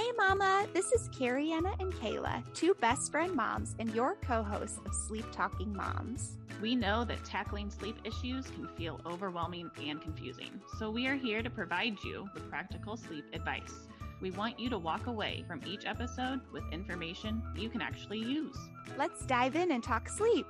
Hey, Mama, this is Carrie Anna and Kayla, two best friend moms and your co hosts of Sleep Talking Moms. We know that tackling sleep issues can feel overwhelming and confusing, so we are here to provide you with practical sleep advice. We want you to walk away from each episode with information you can actually use. Let's dive in and talk sleep.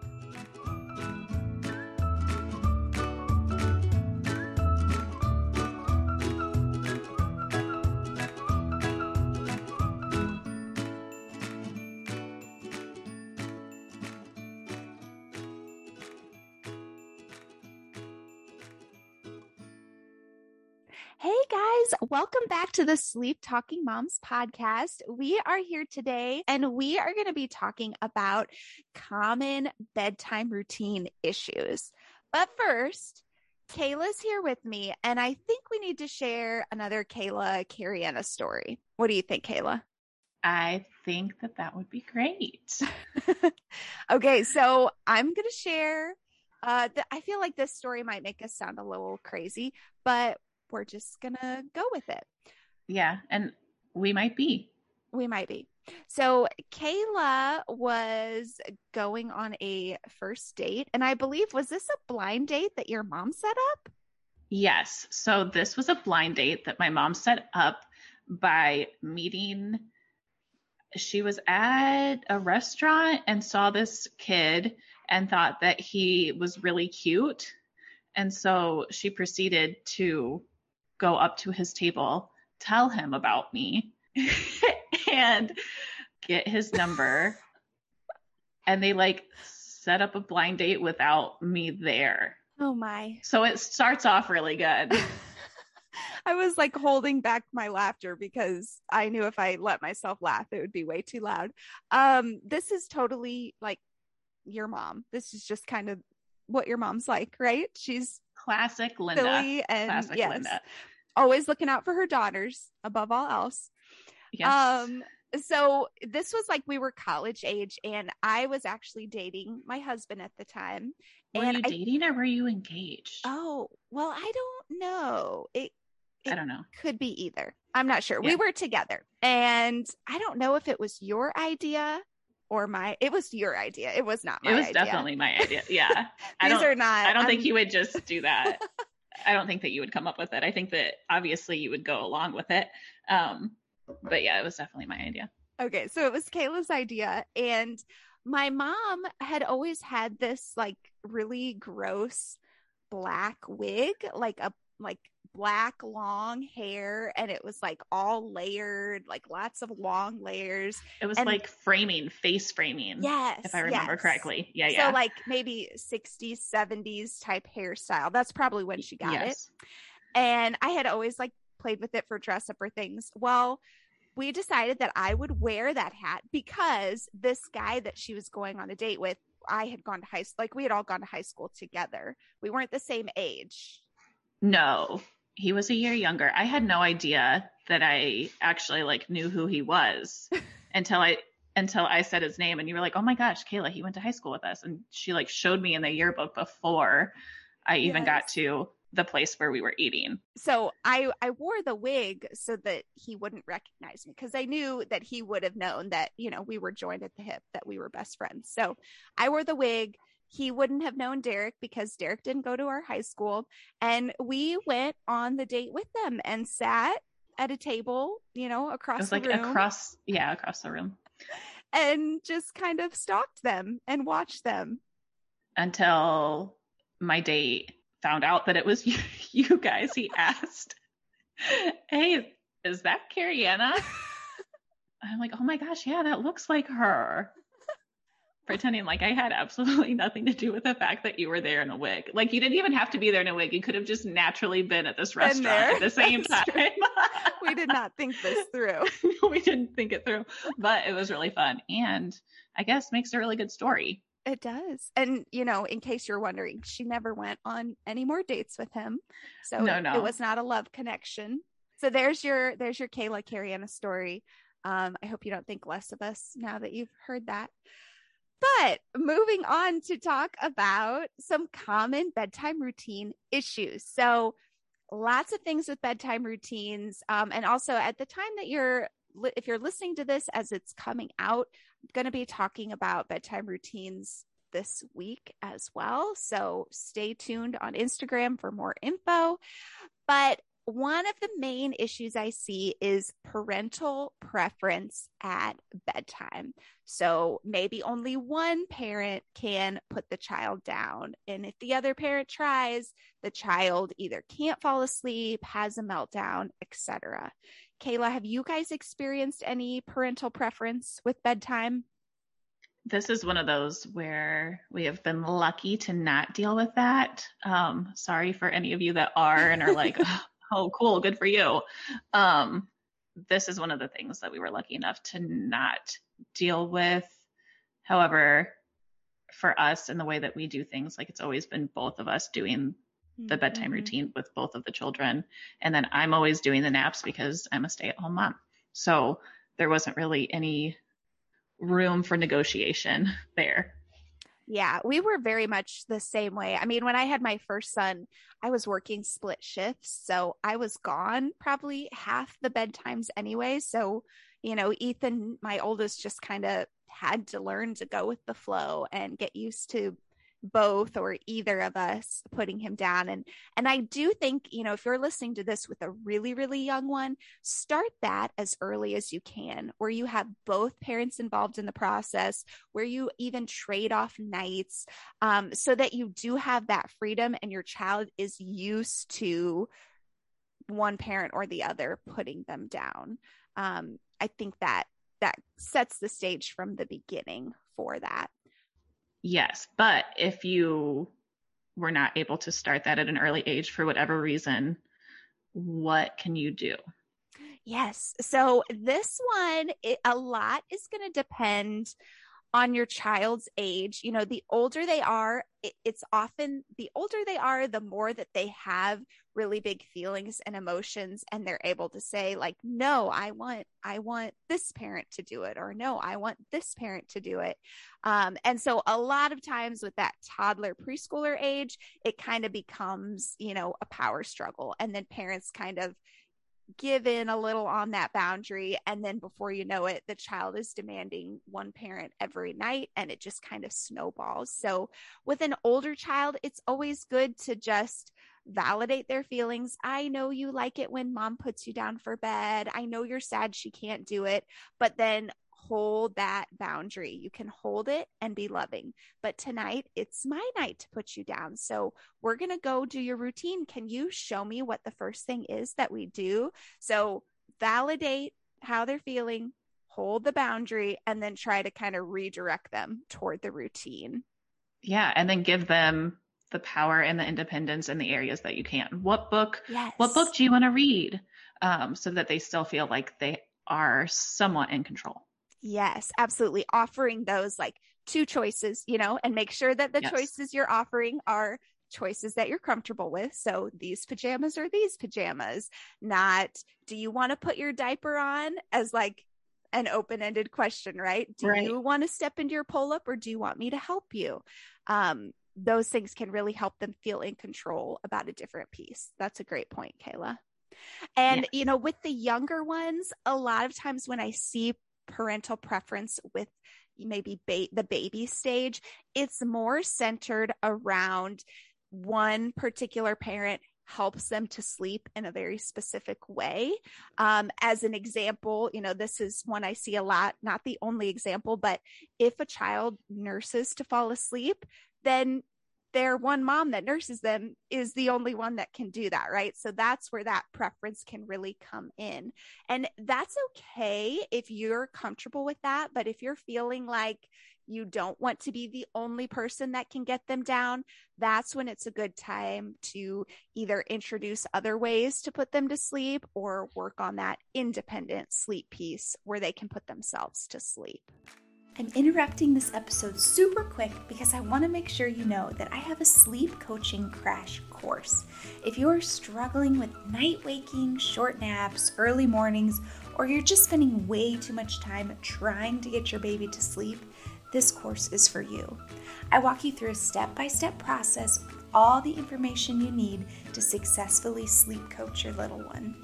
Hey guys, welcome back to the Sleep Talking Moms podcast. We are here today and we are going to be talking about common bedtime routine issues. But first, Kayla's here with me, and I think we need to share another Kayla Cariana story. What do you think, Kayla? I think that that would be great. okay, so I'm going to share. Uh, th- I feel like this story might make us sound a little crazy, but we're just gonna go with it. Yeah, and we might be. We might be. So Kayla was going on a first date, and I believe was this a blind date that your mom set up? Yes. So this was a blind date that my mom set up by meeting. She was at a restaurant and saw this kid and thought that he was really cute. And so she proceeded to go up to his table, tell him about me, and get his number. and they like set up a blind date without me there. Oh my. So it starts off really good. I was like holding back my laughter because I knew if I let myself laugh, it would be way too loud. Um, this is totally like your mom. This is just kind of what your mom's like, right? She's classic Linda. Silly and classic yes, Linda. Always looking out for her daughters above all else. Yes. Um, so this was like we were college age, and I was actually dating my husband at the time. were and you I- dating or were you engaged? Oh, well, I don't know. It I don't know. could be either. I'm not sure. We were together, and I don't know if it was your idea or my. It was your idea. It was not my It was idea. definitely my idea. Yeah. I These don't are not. I don't think I'm- you would just do that. I don't think that you would come up with it. I think that obviously you would go along with it. Um, but yeah, it was definitely my idea. Okay, so it was Kayla's idea, and my mom had always had this like really gross black wig, like a like black long hair, and it was like all layered, like lots of long layers. It was And- like framing, face framing. Yes, If I remember yes. correctly. Yeah, yeah. So like maybe 60s, 70s type hairstyle. That's probably when she got it. yes. and I had always like played with it for dress up or things. Well, we decided that I would wear that hat because this guy that she was going on a date with, I had gone to high school, like we had all gone to high school together. We weren't the same age. No, he was a year younger. I had no idea that I actually like knew who he was until I until I said his name and you were like, "Oh my gosh, Kayla, he went to high school with us." And she like showed me in the yearbook before I even got to the place where we were eating. So I I wore the wig so that he wouldn't recognize me because I knew that he would have known that, you know, we were joined at the hip, that we were best friends. So I wore the wig. He wouldn't have known Derek because Derek didn't go to our high school. And we went on the date with them and sat at a table, you know, It across was the like room across yeah, across the room. and just kind of stalked them and watched them. Until my date found out that it was you, you guys. He asked, Hey, is that Carrie Anna? I'm like, oh my gosh, yeah, that looks like her. Pretending like I had absolutely nothing to do with the fact that you were there in a wig. Like you didn't even have to be there in a wig. You could have just naturally been at this restaurant at the same That's time. We did not think this through. we didn't think it through, but it was really fun. And I guess makes a really good story. It does. And, you know, in case you're wondering, she never went on any more dates with him. So No, it, no. it was not a love connection. So there's your there's your Kayla Cariana story. Um, I hope you don't think less of us now that you've heard that. But moving on to talk about some common bedtime routine issues. So lots of things with bedtime routines. Um, and also at the time that you're if you're listening to this as it's coming out, I'm going to be talking about bedtime routines this week as well. So stay tuned on Instagram for more info. But one of the main issues I see is parental preference at bedtime. So maybe only one parent can put the child down. And if the other parent tries, the child either can't fall asleep, has a meltdown, etc. Kayla, have you guys experienced any parental preference with bedtime? This is one of those where we have been lucky to not deal with that. Um, sorry for any of you that are and are like, oh, cool, good for you. Um, this is one of the things that we were lucky enough to not deal with. However, for us and the way that we do things, like it's always been both of us doing the bedtime mm-hmm. routine with both of the children. And then I'm always doing the naps because I'm a stay at home mom. So there wasn't really any room for negotiation there. Yeah, we were very much the same way. I mean, when I had my first son, I was working split shifts. So I was gone probably half the bedtimes anyway. So, you know, Ethan, my oldest, just kind of had to learn to go with the flow and get used to both or either of us putting him down. And and I do think you know if you're listening to this with a really really young one start that as early as you can where you have both parents involved in the process where you even trade off nights um, so that you do have that freedom and your child is used to one parent or the other putting them down. Um, I think that that sets the stage from the beginning for that Yes. But if you were not able to start that at an early age for whatever reason, what can you do? Yes. So this one, it, a lot is going to depend on your child's age. You know, the older they are, it, it's often the older they are, the more that they have really big feelings and emotions and they're able to say like no i want i want this parent to do it or no i want this parent to do it um, and so a lot of times with that toddler preschooler age it kind of becomes you know a power struggle and then parents kind of give in a little on that boundary. And then before you know it, the child is demanding one parent every night and it just kind of snowballs. So with an older child, it's always good to just validate their feelings. I know you like it when mom puts you down for bed. I know you're sad she can't do it, but then hold that boundary. You can hold it and be loving. But tonight, it's my night to put you down. So we're going to go do your routine. Can you show me what the first thing is that we do? So validate how they're feeling, hold the boundary, and then try to kind of redirect them toward the routine. Yeah. And then give them the power and the independence in the areas that you can. What book? Yes. What book do you want to read? Um, so that they still feel like they are somewhat in control. Yes, absolutely. Offering those like two choices, you know, and make sure that the yes. choices you're offering are choices that you're comfortable with. So these pajamas or these pajamas, not do you want to put your diaper on as like an open ended question, right? Do right. you want to step into your pull up or do you want me to help you? Um, those things can really help them feel in control about a different piece. That's a great point, Kayla. And, you know, with the younger ones, a lot of times when I see parental preference with maybe ba- the baby stage, it's more centered around one particular parent helps them to sleep in a very specific way. Um, as an example, you know, this is one I see a lot, not the only example, but if a child nurses to fall asleep, then their one mom that nurses them is the only one that can do that, right? So that's where that preference can really come in. And that's okay if you're comfortable with that. But if you're feeling like you don't want to be the only person that can get them down, that's when it's a good time to either introduce other ways to put them to sleep or work on that independent sleep piece where they can put themselves to sleep. I'm interrupting this episode super quick because I want to make sure you know that I have a sleep coaching crash course. If you are struggling with night waking, short naps, early mornings, or you're just spending way too much time trying to get your baby to sleep, this course is for you. I walk you through a step by step process all the information you need to successfully sleep coach your little one.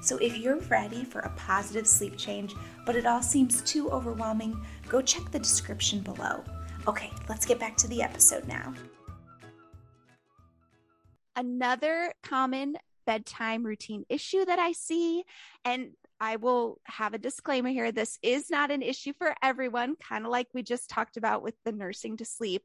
So if you're ready for a positive sleep change, but it all seems too overwhelming, go check the description below. Okay, let's get back to the episode now. Another common bedtime routine issue that I see, and I will have a disclaimer here. This is not an issue for everyone, kind of like we just talked about with the nursing to sleep.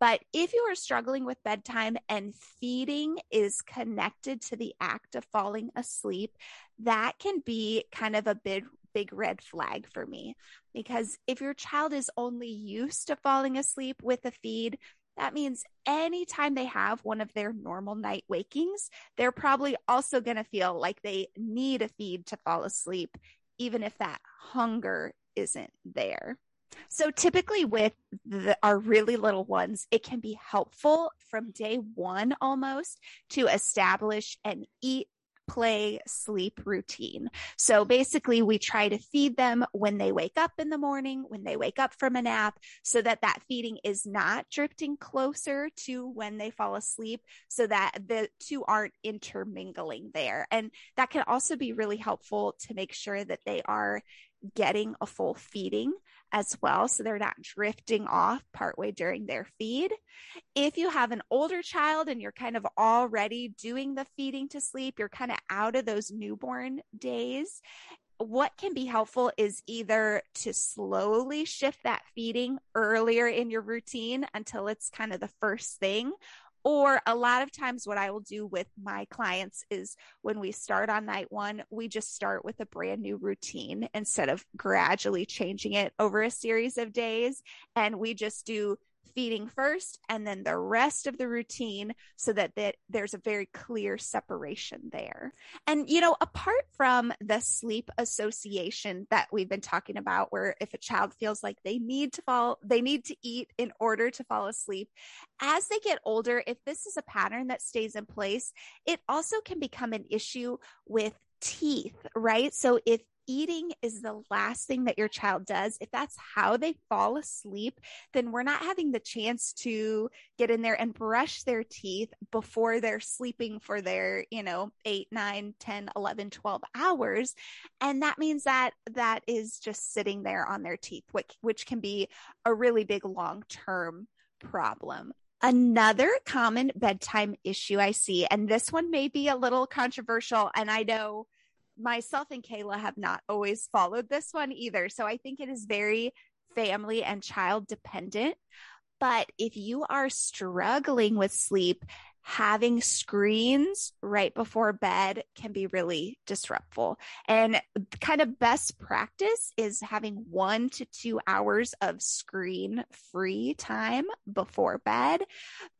But if you are struggling with bedtime and feeding is connected to the act of falling asleep, that can be kind of a big, big red flag for me. Because if your child is only used to falling asleep with a feed, that means anytime they have one of their normal night wakings, they're probably also going to feel like they need a feed to fall asleep, even if that hunger isn't there. So typically with the, our really little ones, it can be helpful from day one almost to establish an eat play sleep routine. So basically we try to feed them when they wake up in the morning, when they wake up from a nap, so that that feeding is not drifting closer to when they fall asleep so that the two aren't intermingling there. And that can also be really helpful to make sure that they are getting a full feeding as well. So they're not drifting off partway during their feed. If you have an older child and you're kind of already doing the feeding to sleep, you're kind of out of those newborn days. What can be helpful is either to slowly shift that feeding earlier in your routine until it's kind of the first thing, or a lot of times, what I will do with my clients is when we start on night one, we just start with a brand new routine instead of gradually changing it over a series of days. And we just do feeding first and then the rest of the routine so that, that there's a very clear separation there. And, you know, apart from the sleep association that we've been talking about, where if a child feels like they need to fall, they need to eat in order to fall asleep, as they get older, if this is a pattern that stays in place, it also can become an issue with teeth, right? So if eating is the last thing that your child does, if that's how they fall asleep, then we're not having the chance to get in there and brush their teeth before they're sleeping for their, you know, eight, nine, 10, 11, 12 hours. And that means that that is just sitting there on their teeth, which, which can be a really big long term problem. Another common bedtime issue I see, and this one may be a little controversial, and I know myself and Kayla have not always followed this one either. So I think it is very family and child dependent. But if you are struggling with sleep, having screens right before bed can be really disruptful. And kind of best practice is having one to two hours of screen free time before bed.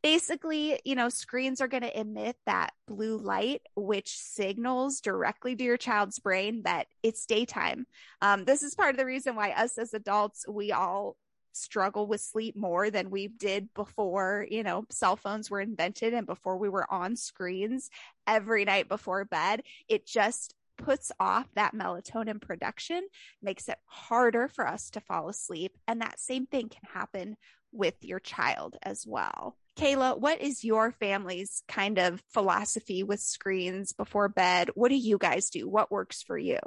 Basically, you know, screens are going to emit that blue light, which signals directly to your child's brain that it's daytime. Um, this is part of the reason why us as adults, we all struggle with sleep more than we did before, you know, cell phones were invented and before we were on screens every night before bed. It just puts off that melatonin production, makes it harder for us to fall asleep. And that same thing can happen with your child as well. Kayla, what is your family's kind of philosophy with screens before bed? What do you guys do? What works for you?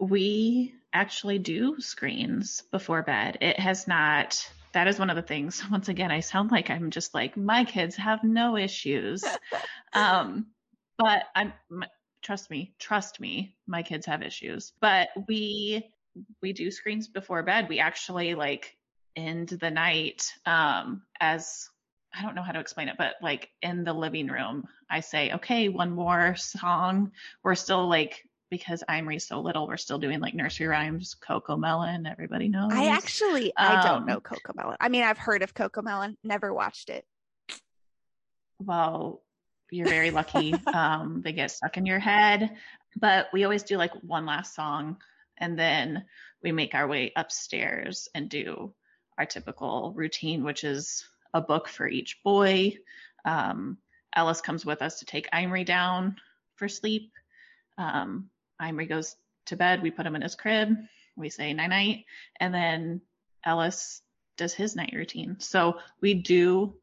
We actually do screens before bed. It has not, that is one of the things. Once again, I sound like I'm just like, my kids have no issues. um, but I'm, trust me, trust me, my kids have issues. But we, we do screens before bed. We actually like end the night um, as I don't know how to explain it, but like in the living room, I say, okay, one more song. We're still like because Imri's so little, we're still doing like nursery rhymes, CoComelon, everybody knows. I actually um, I don't know know CoComelon. I mean, I've heard of CoComelon, never watched it. Well, you're very lucky. um, they get stuck in your head. But we always do like one last song and then we make our way upstairs and do our typical routine, which is a book for each boy. Um, Ellis comes with us to take Imri down for sleep. Um, Imri goes to bed. We put him in his crib. We say night night. And then Ellis does his night routine. So we do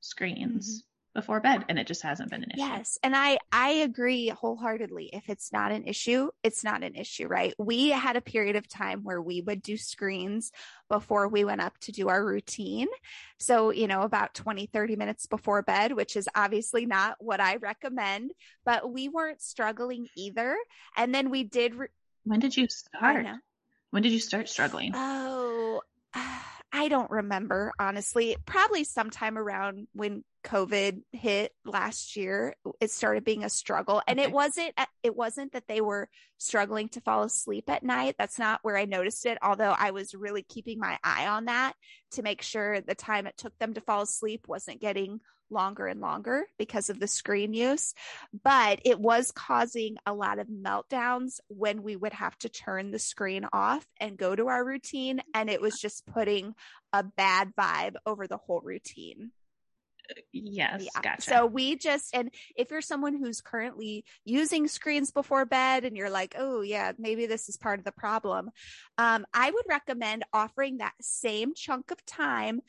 screens. Mm-hmm. Before bed and it just hasn't been an issue. Yes. And I I agree wholeheartedly. If it's not an issue, it's not an issue, right? We had a period of time where we would do screens before we went up to do our routine. So, you know, about 20 30 minutes before bed, which is obviously not what I recommend, but we weren't struggling either. And then we did re- When did you start? When did you start struggling? Oh, I don't remember honestly. Probably sometime around when COVID hit last year, it started being a struggle. And okay. it wasn't uh, it wasn't that they were struggling to fall asleep at night. That's not where I noticed it, although I was really keeping my eye on that to make sure the time it took them to fall asleep wasn't getting longer and longer because of the screen use, but it was causing a lot of meltdowns when we would have to turn the screen off and go to our routine. And it was just putting a bad vibe over the whole routine. Yes, yeah. gotcha. So we just, and if you're someone who's currently using screens before bed and you're like, oh, yeah, maybe this is part of the problem, um, I would recommend offering that same chunk of time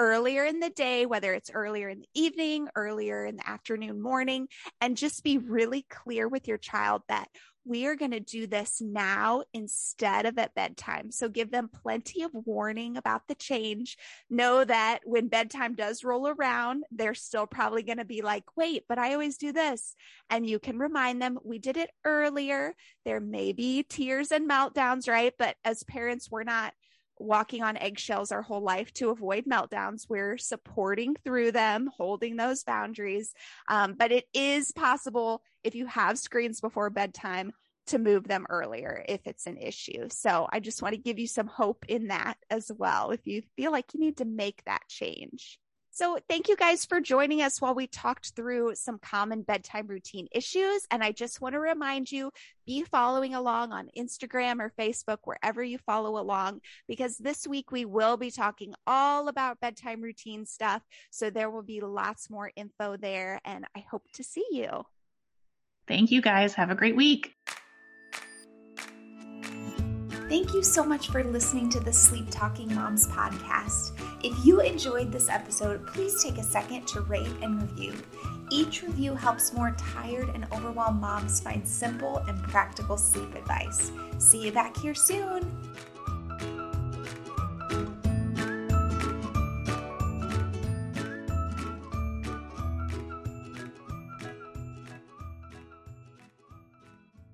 earlier in the day, whether it's earlier in the evening, earlier in the afternoon, morning, and just be really clear with your child that we are going to do this now instead of at bedtime. So give them plenty of warning about the change. Know that when bedtime does roll around, they're still probably going to be like, wait, but I always do this. And you can remind them, we did it earlier. There may be tears and meltdowns, right? But as parents, we're not walking on eggshells our whole life to avoid meltdowns. We're supporting through them, holding those boundaries. Um, but it is possible if you have screens before bedtime to move them earlier if it's an issue. So I just want to give you some hope in that as well if you feel like you need to make that change. So, thank you guys for joining us while we talked through some common bedtime routine issues. And I just want to remind you be following along on Instagram or Facebook, wherever you follow along, because this week we will be talking all about bedtime routine stuff. So, there will be lots more info there. And I hope to see you. Thank you guys. Have a great week. Thank you so much for listening to the Sleep Talking Moms podcast. If you enjoyed this episode, please take a second to rate and review. Each review helps more tired and overwhelmed moms find simple and practical sleep advice. See you back here soon.